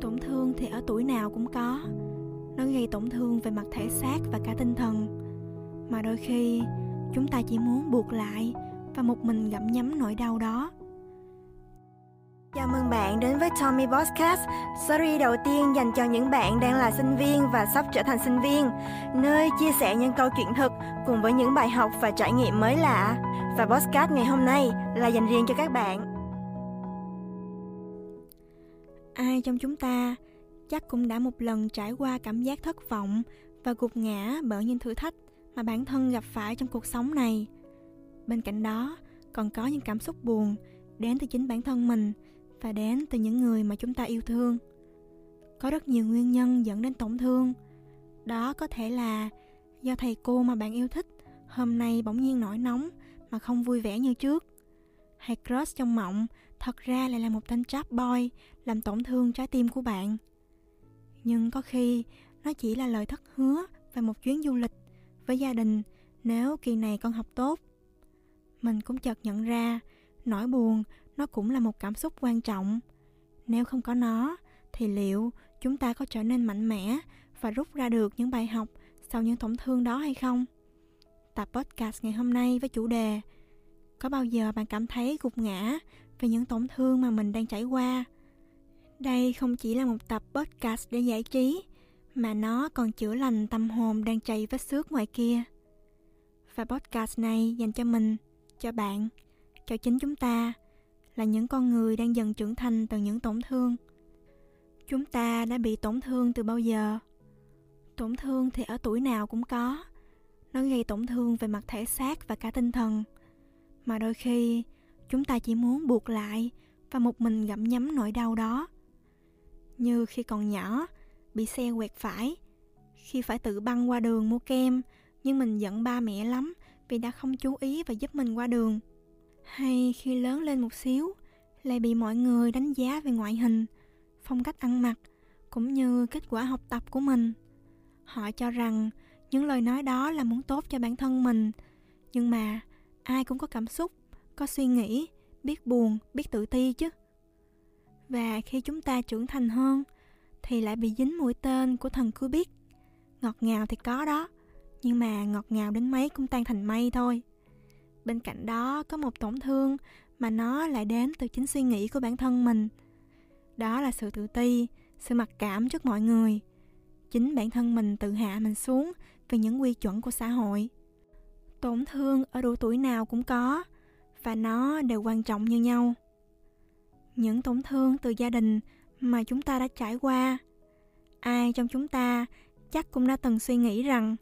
tổn thương thì ở tuổi nào cũng có. Nó gây tổn thương về mặt thể xác và cả tinh thần. Mà đôi khi chúng ta chỉ muốn buộc lại và một mình gặm nhấm nỗi đau đó. Chào mừng bạn đến với Tommy Podcast, series đầu tiên dành cho những bạn đang là sinh viên và sắp trở thành sinh viên, nơi chia sẻ những câu chuyện thực cùng với những bài học và trải nghiệm mới lạ. Và podcast ngày hôm nay là dành riêng cho các bạn. Ai trong chúng ta chắc cũng đã một lần trải qua cảm giác thất vọng và gục ngã bởi những thử thách mà bản thân gặp phải trong cuộc sống này. Bên cạnh đó, còn có những cảm xúc buồn đến từ chính bản thân mình và đến từ những người mà chúng ta yêu thương. Có rất nhiều nguyên nhân dẫn đến tổn thương. Đó có thể là do thầy cô mà bạn yêu thích hôm nay bỗng nhiên nổi nóng mà không vui vẻ như trước. Hay crush trong mộng thật ra lại là một tên trap boy, làm tổn thương trái tim của bạn. Nhưng có khi, nó chỉ là lời thất hứa về một chuyến du lịch với gia đình nếu kỳ này con học tốt. Mình cũng chợt nhận ra, nỗi buồn nó cũng là một cảm xúc quan trọng. Nếu không có nó, thì liệu chúng ta có trở nên mạnh mẽ và rút ra được những bài học sau những tổn thương đó hay không? Tập podcast ngày hôm nay với chủ đề, có bao giờ bạn cảm thấy gục ngã về những tổn thương mà mình đang trải qua. Đây không chỉ là một tập podcast để giải trí, mà nó còn chữa lành tâm hồn đang chảy vết xước ngoài kia. Và podcast này dành cho mình, cho bạn, cho chính chúng ta là những con người đang dần trưởng thành từ những tổn thương. Chúng ta đã bị tổn thương từ bao giờ? Tổn thương thì ở tuổi nào cũng có. Nó gây tổn thương về mặt thể xác và cả tinh thần. Mà đôi khi chúng ta chỉ muốn buộc lại và một mình gặm nhấm nỗi đau đó. Như khi còn nhỏ, bị xe quẹt phải, khi phải tự băng qua đường mua kem, nhưng mình giận ba mẹ lắm vì đã không chú ý và giúp mình qua đường. Hay khi lớn lên một xíu, lại bị mọi người đánh giá về ngoại hình, phong cách ăn mặc, cũng như kết quả học tập của mình. Họ cho rằng những lời nói đó là muốn tốt cho bản thân mình, nhưng mà ai cũng có cảm xúc có suy nghĩ, biết buồn, biết tự ti chứ. Và khi chúng ta trưởng thành hơn, thì lại bị dính mũi tên của thần cứ biết. Ngọt ngào thì có đó, nhưng mà ngọt ngào đến mấy cũng tan thành mây thôi. Bên cạnh đó, có một tổn thương mà nó lại đến từ chính suy nghĩ của bản thân mình. Đó là sự tự ti, sự mặc cảm trước mọi người. Chính bản thân mình tự hạ mình xuống vì những quy chuẩn của xã hội. Tổn thương ở độ tuổi nào cũng có và nó đều quan trọng như nhau. Những tổn thương từ gia đình mà chúng ta đã trải qua, ai trong chúng ta chắc cũng đã từng suy nghĩ rằng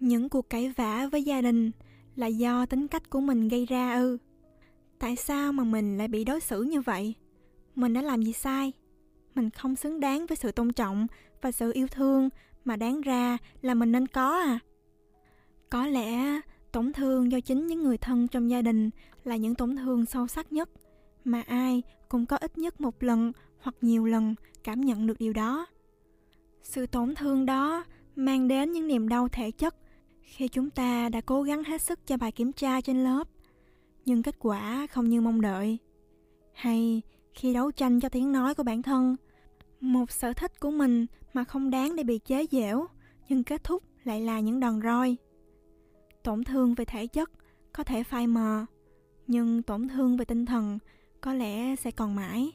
những cuộc cãi vã với gia đình là do tính cách của mình gây ra ư? Tại sao mà mình lại bị đối xử như vậy? Mình đã làm gì sai? Mình không xứng đáng với sự tôn trọng và sự yêu thương mà đáng ra là mình nên có à? Có lẽ tổn thương do chính những người thân trong gia đình là những tổn thương sâu sắc nhất, mà ai cũng có ít nhất một lần hoặc nhiều lần cảm nhận được điều đó. Sự tổn thương đó mang đến những niềm đau thể chất khi chúng ta đã cố gắng hết sức cho bài kiểm tra trên lớp, nhưng kết quả không như mong đợi. Hay khi đấu tranh cho tiếng nói của bản thân, một sở thích của mình mà không đáng để bị chế giễu, nhưng kết thúc lại là những đòn roi tổn thương về thể chất, có thể phai mờ, nhưng tổn thương về tinh thần có lẽ sẽ còn mãi.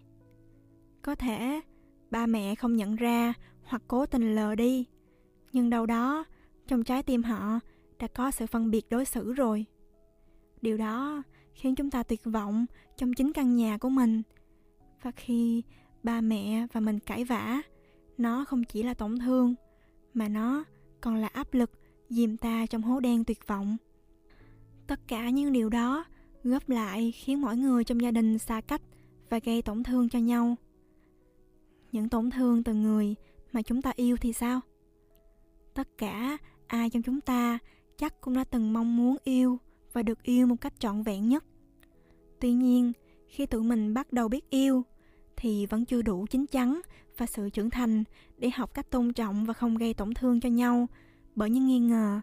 Có thể ba mẹ không nhận ra hoặc cố tình lờ đi, nhưng đâu đó trong trái tim họ đã có sự phân biệt đối xử rồi. Điều đó khiến chúng ta tuyệt vọng trong chính căn nhà của mình. Và khi ba mẹ và mình cãi vã, nó không chỉ là tổn thương, mà nó còn là áp lực dìm ta trong hố đen tuyệt vọng. Tất cả những điều đó góp lại khiến mỗi người trong gia đình xa cách và gây tổn thương cho nhau. Những tổn thương từ người mà chúng ta yêu thì sao? Tất cả ai trong chúng ta chắc cũng đã từng mong muốn yêu và được yêu một cách trọn vẹn nhất. Tuy nhiên, khi tụi mình bắt đầu biết yêu, thì vẫn chưa đủ chín chắn và sự trưởng thành để học cách tôn trọng và không gây tổn thương cho nhau bởi những nghi ngờ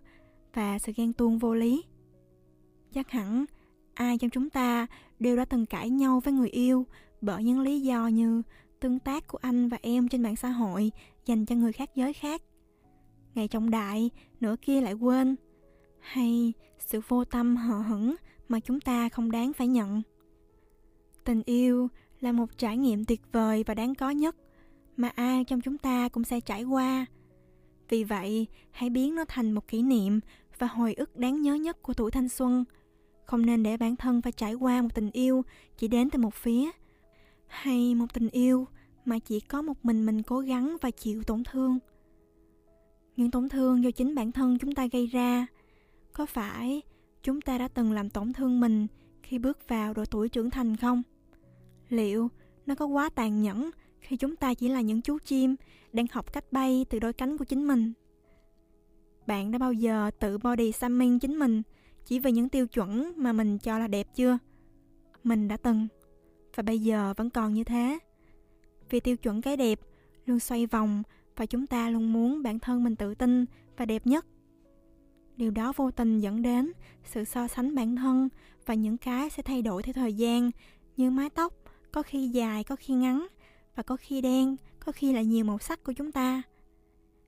và sự ghen tuông vô lý. Chắc hẳn ai trong chúng ta đều đã từng cãi nhau với người yêu bởi những lý do như tương tác của anh và em trên mạng xã hội dành cho người khác giới khác. Ngày trọng đại, nửa kia lại quên. Hay sự vô tâm, hờ hững mà chúng ta không đáng phải nhận. Tình yêu là một trải nghiệm tuyệt vời và đáng có nhất mà ai trong chúng ta cũng sẽ trải qua vì vậy, hãy biến nó thành một kỷ niệm và hồi ức đáng nhớ nhất của tuổi thanh xuân. Không nên để bản thân phải trải qua một tình yêu chỉ đến từ một phía. Hay một tình yêu mà chỉ có một mình mình cố gắng và chịu tổn thương. Những tổn thương do chính bản thân chúng ta gây ra. Có phải chúng ta đã từng làm tổn thương mình khi bước vào độ tuổi trưởng thành không? Liệu nó có quá tàn nhẫn khi chúng ta chỉ là những chú chim đang học cách bay từ đôi cánh của chính mình. Bạn đã bao giờ tự body shaming chính mình chỉ vì những tiêu chuẩn mà mình cho là đẹp chưa? Mình đã từng, và bây giờ vẫn còn như thế. Vì tiêu chuẩn cái đẹp luôn xoay vòng và chúng ta luôn muốn bản thân mình tự tin và đẹp nhất. Điều đó vô tình dẫn đến sự so sánh bản thân và những cái sẽ thay đổi theo thời gian, như mái tóc có khi dài, có khi ngắn và có khi đen, có khi là nhiều màu sắc của chúng ta.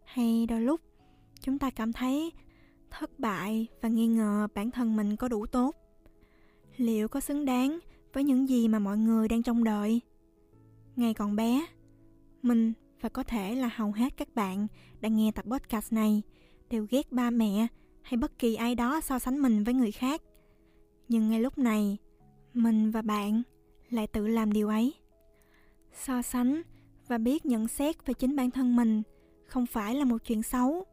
Hay đôi lúc, chúng ta cảm thấy thất bại và nghi ngờ bản thân mình có đủ tốt. Liệu có xứng đáng với những gì mà mọi người đang trông đợi? Ngày còn bé, mình và có thể là hầu hết các bạn đang nghe tập podcast này đều ghét ba mẹ hay bất kỳ ai đó so sánh mình với người khác. Nhưng ngay lúc này, mình và bạn lại tự làm điều ấy so sánh và biết nhận xét về chính bản thân mình không phải là một chuyện xấu.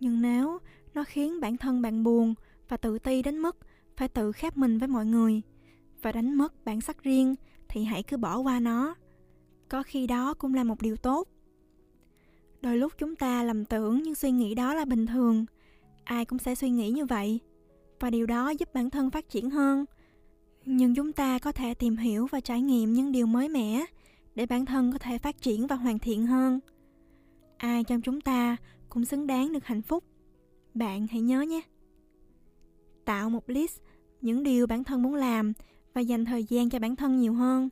Nhưng nếu nó khiến bản thân bạn buồn và tự ti đến mức phải tự khép mình với mọi người và đánh mất bản sắc riêng, thì hãy cứ bỏ qua nó. Có khi đó cũng là một điều tốt. Đôi lúc chúng ta lầm tưởng nhưng suy nghĩ đó là bình thường, ai cũng sẽ suy nghĩ như vậy và điều đó giúp bản thân phát triển hơn. Nhưng chúng ta có thể tìm hiểu và trải nghiệm những điều mới mẻ để bản thân có thể phát triển và hoàn thiện hơn. Ai trong chúng ta cũng xứng đáng được hạnh phúc? Bạn hãy nhớ nhé. Tạo một list những điều bản thân muốn làm và dành thời gian cho bản thân nhiều hơn.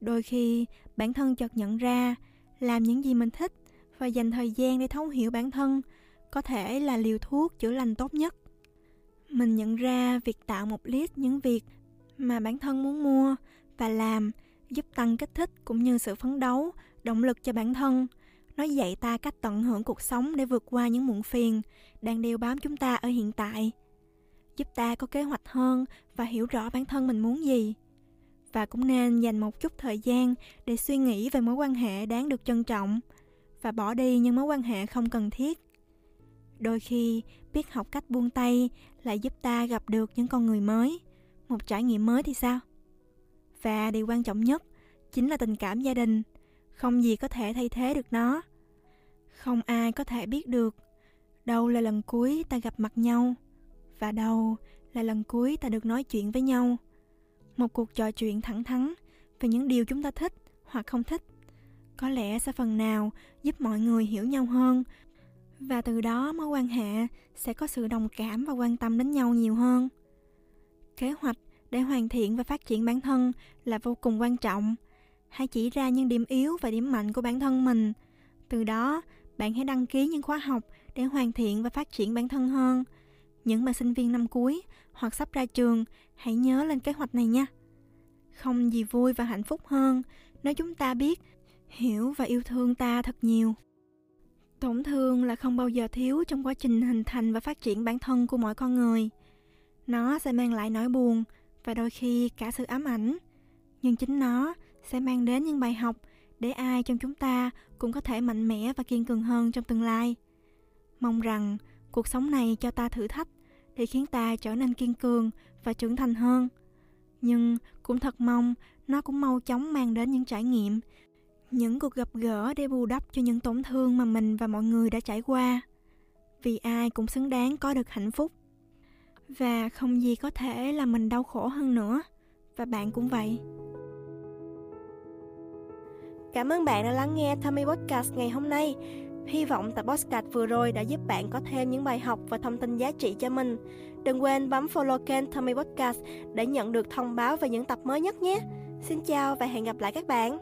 Đôi khi, bản thân chợt nhận ra làm những gì mình thích và dành thời gian để thấu hiểu bản thân có thể là liều thuốc chữa lành tốt nhất. Mình nhận ra việc tạo một list những việc mà bản thân muốn mua và làm giúp tăng kích thích cũng như sự phấn đấu, động lực cho bản thân. Nó dạy ta cách tận hưởng cuộc sống để vượt qua những muộn phiền, đang đeo bám chúng ta ở hiện tại. Giúp ta có kế hoạch hơn và hiểu rõ bản thân mình muốn gì. Và cũng nên dành một chút thời gian để suy nghĩ về mối quan hệ đáng được trân trọng và bỏ đi những mối quan hệ không cần thiết. Đôi khi, biết học cách buông tay lại giúp ta gặp được những con người mới. Một trải nghiệm mới thì sao? Và điều quan trọng nhất chính là tình cảm gia đình. Không gì có thể thay thế được nó. Không ai có thể biết được đâu là lần cuối ta gặp mặt nhau và đâu là lần cuối ta được nói chuyện với nhau. Một cuộc trò chuyện thẳng thắn về những điều chúng ta thích hoặc không thích có lẽ sẽ phần nào giúp mọi người hiểu nhau hơn và từ đó mối quan hệ sẽ có sự đồng cảm và quan tâm đến nhau nhiều hơn. Kế hoạch để hoàn thiện và phát triển bản thân là vô cùng quan trọng. Hãy chỉ ra những điểm yếu và điểm mạnh của bản thân mình. Từ đó, bạn hãy đăng ký những khóa học để hoàn thiện và phát triển bản thân hơn. Những bạn sinh viên năm cuối hoặc sắp ra trường, hãy nhớ lên kế hoạch này nha. Không gì vui và hạnh phúc hơn nếu chúng ta biết, hiểu và yêu thương ta thật nhiều. Tổn thương là không bao giờ thiếu trong quá trình hình thành và phát triển bản thân của mỗi con người. Nó sẽ mang lại nỗi buồn và đôi khi cả sự ám ảnh. Nhưng chính nó sẽ mang đến những bài học để ai trong chúng ta cũng có thể mạnh mẽ và kiên cường hơn trong tương lai. Mong rằng cuộc sống này cho ta thử thách để khiến ta trở nên kiên cường và trưởng thành hơn. Nhưng cũng thật mong nó cũng mau chóng mang đến những trải nghiệm, những cuộc gặp gỡ để bù đắp cho những tổn thương mà mình và mọi người đã trải qua. Vì ai cũng xứng đáng có được hạnh phúc và không gì có thể làm mình đau khổ hơn nữa và bạn cũng vậy Cảm ơn bạn đã lắng nghe Tommy Podcast ngày hôm nay. Hy vọng tập podcast vừa rồi đã giúp bạn có thêm những bài học và thông tin giá trị cho mình. Đừng quên bấm follow kênh Tommy Podcast để nhận được thông báo về những tập mới nhất nhé. Xin chào và hẹn gặp lại các bạn.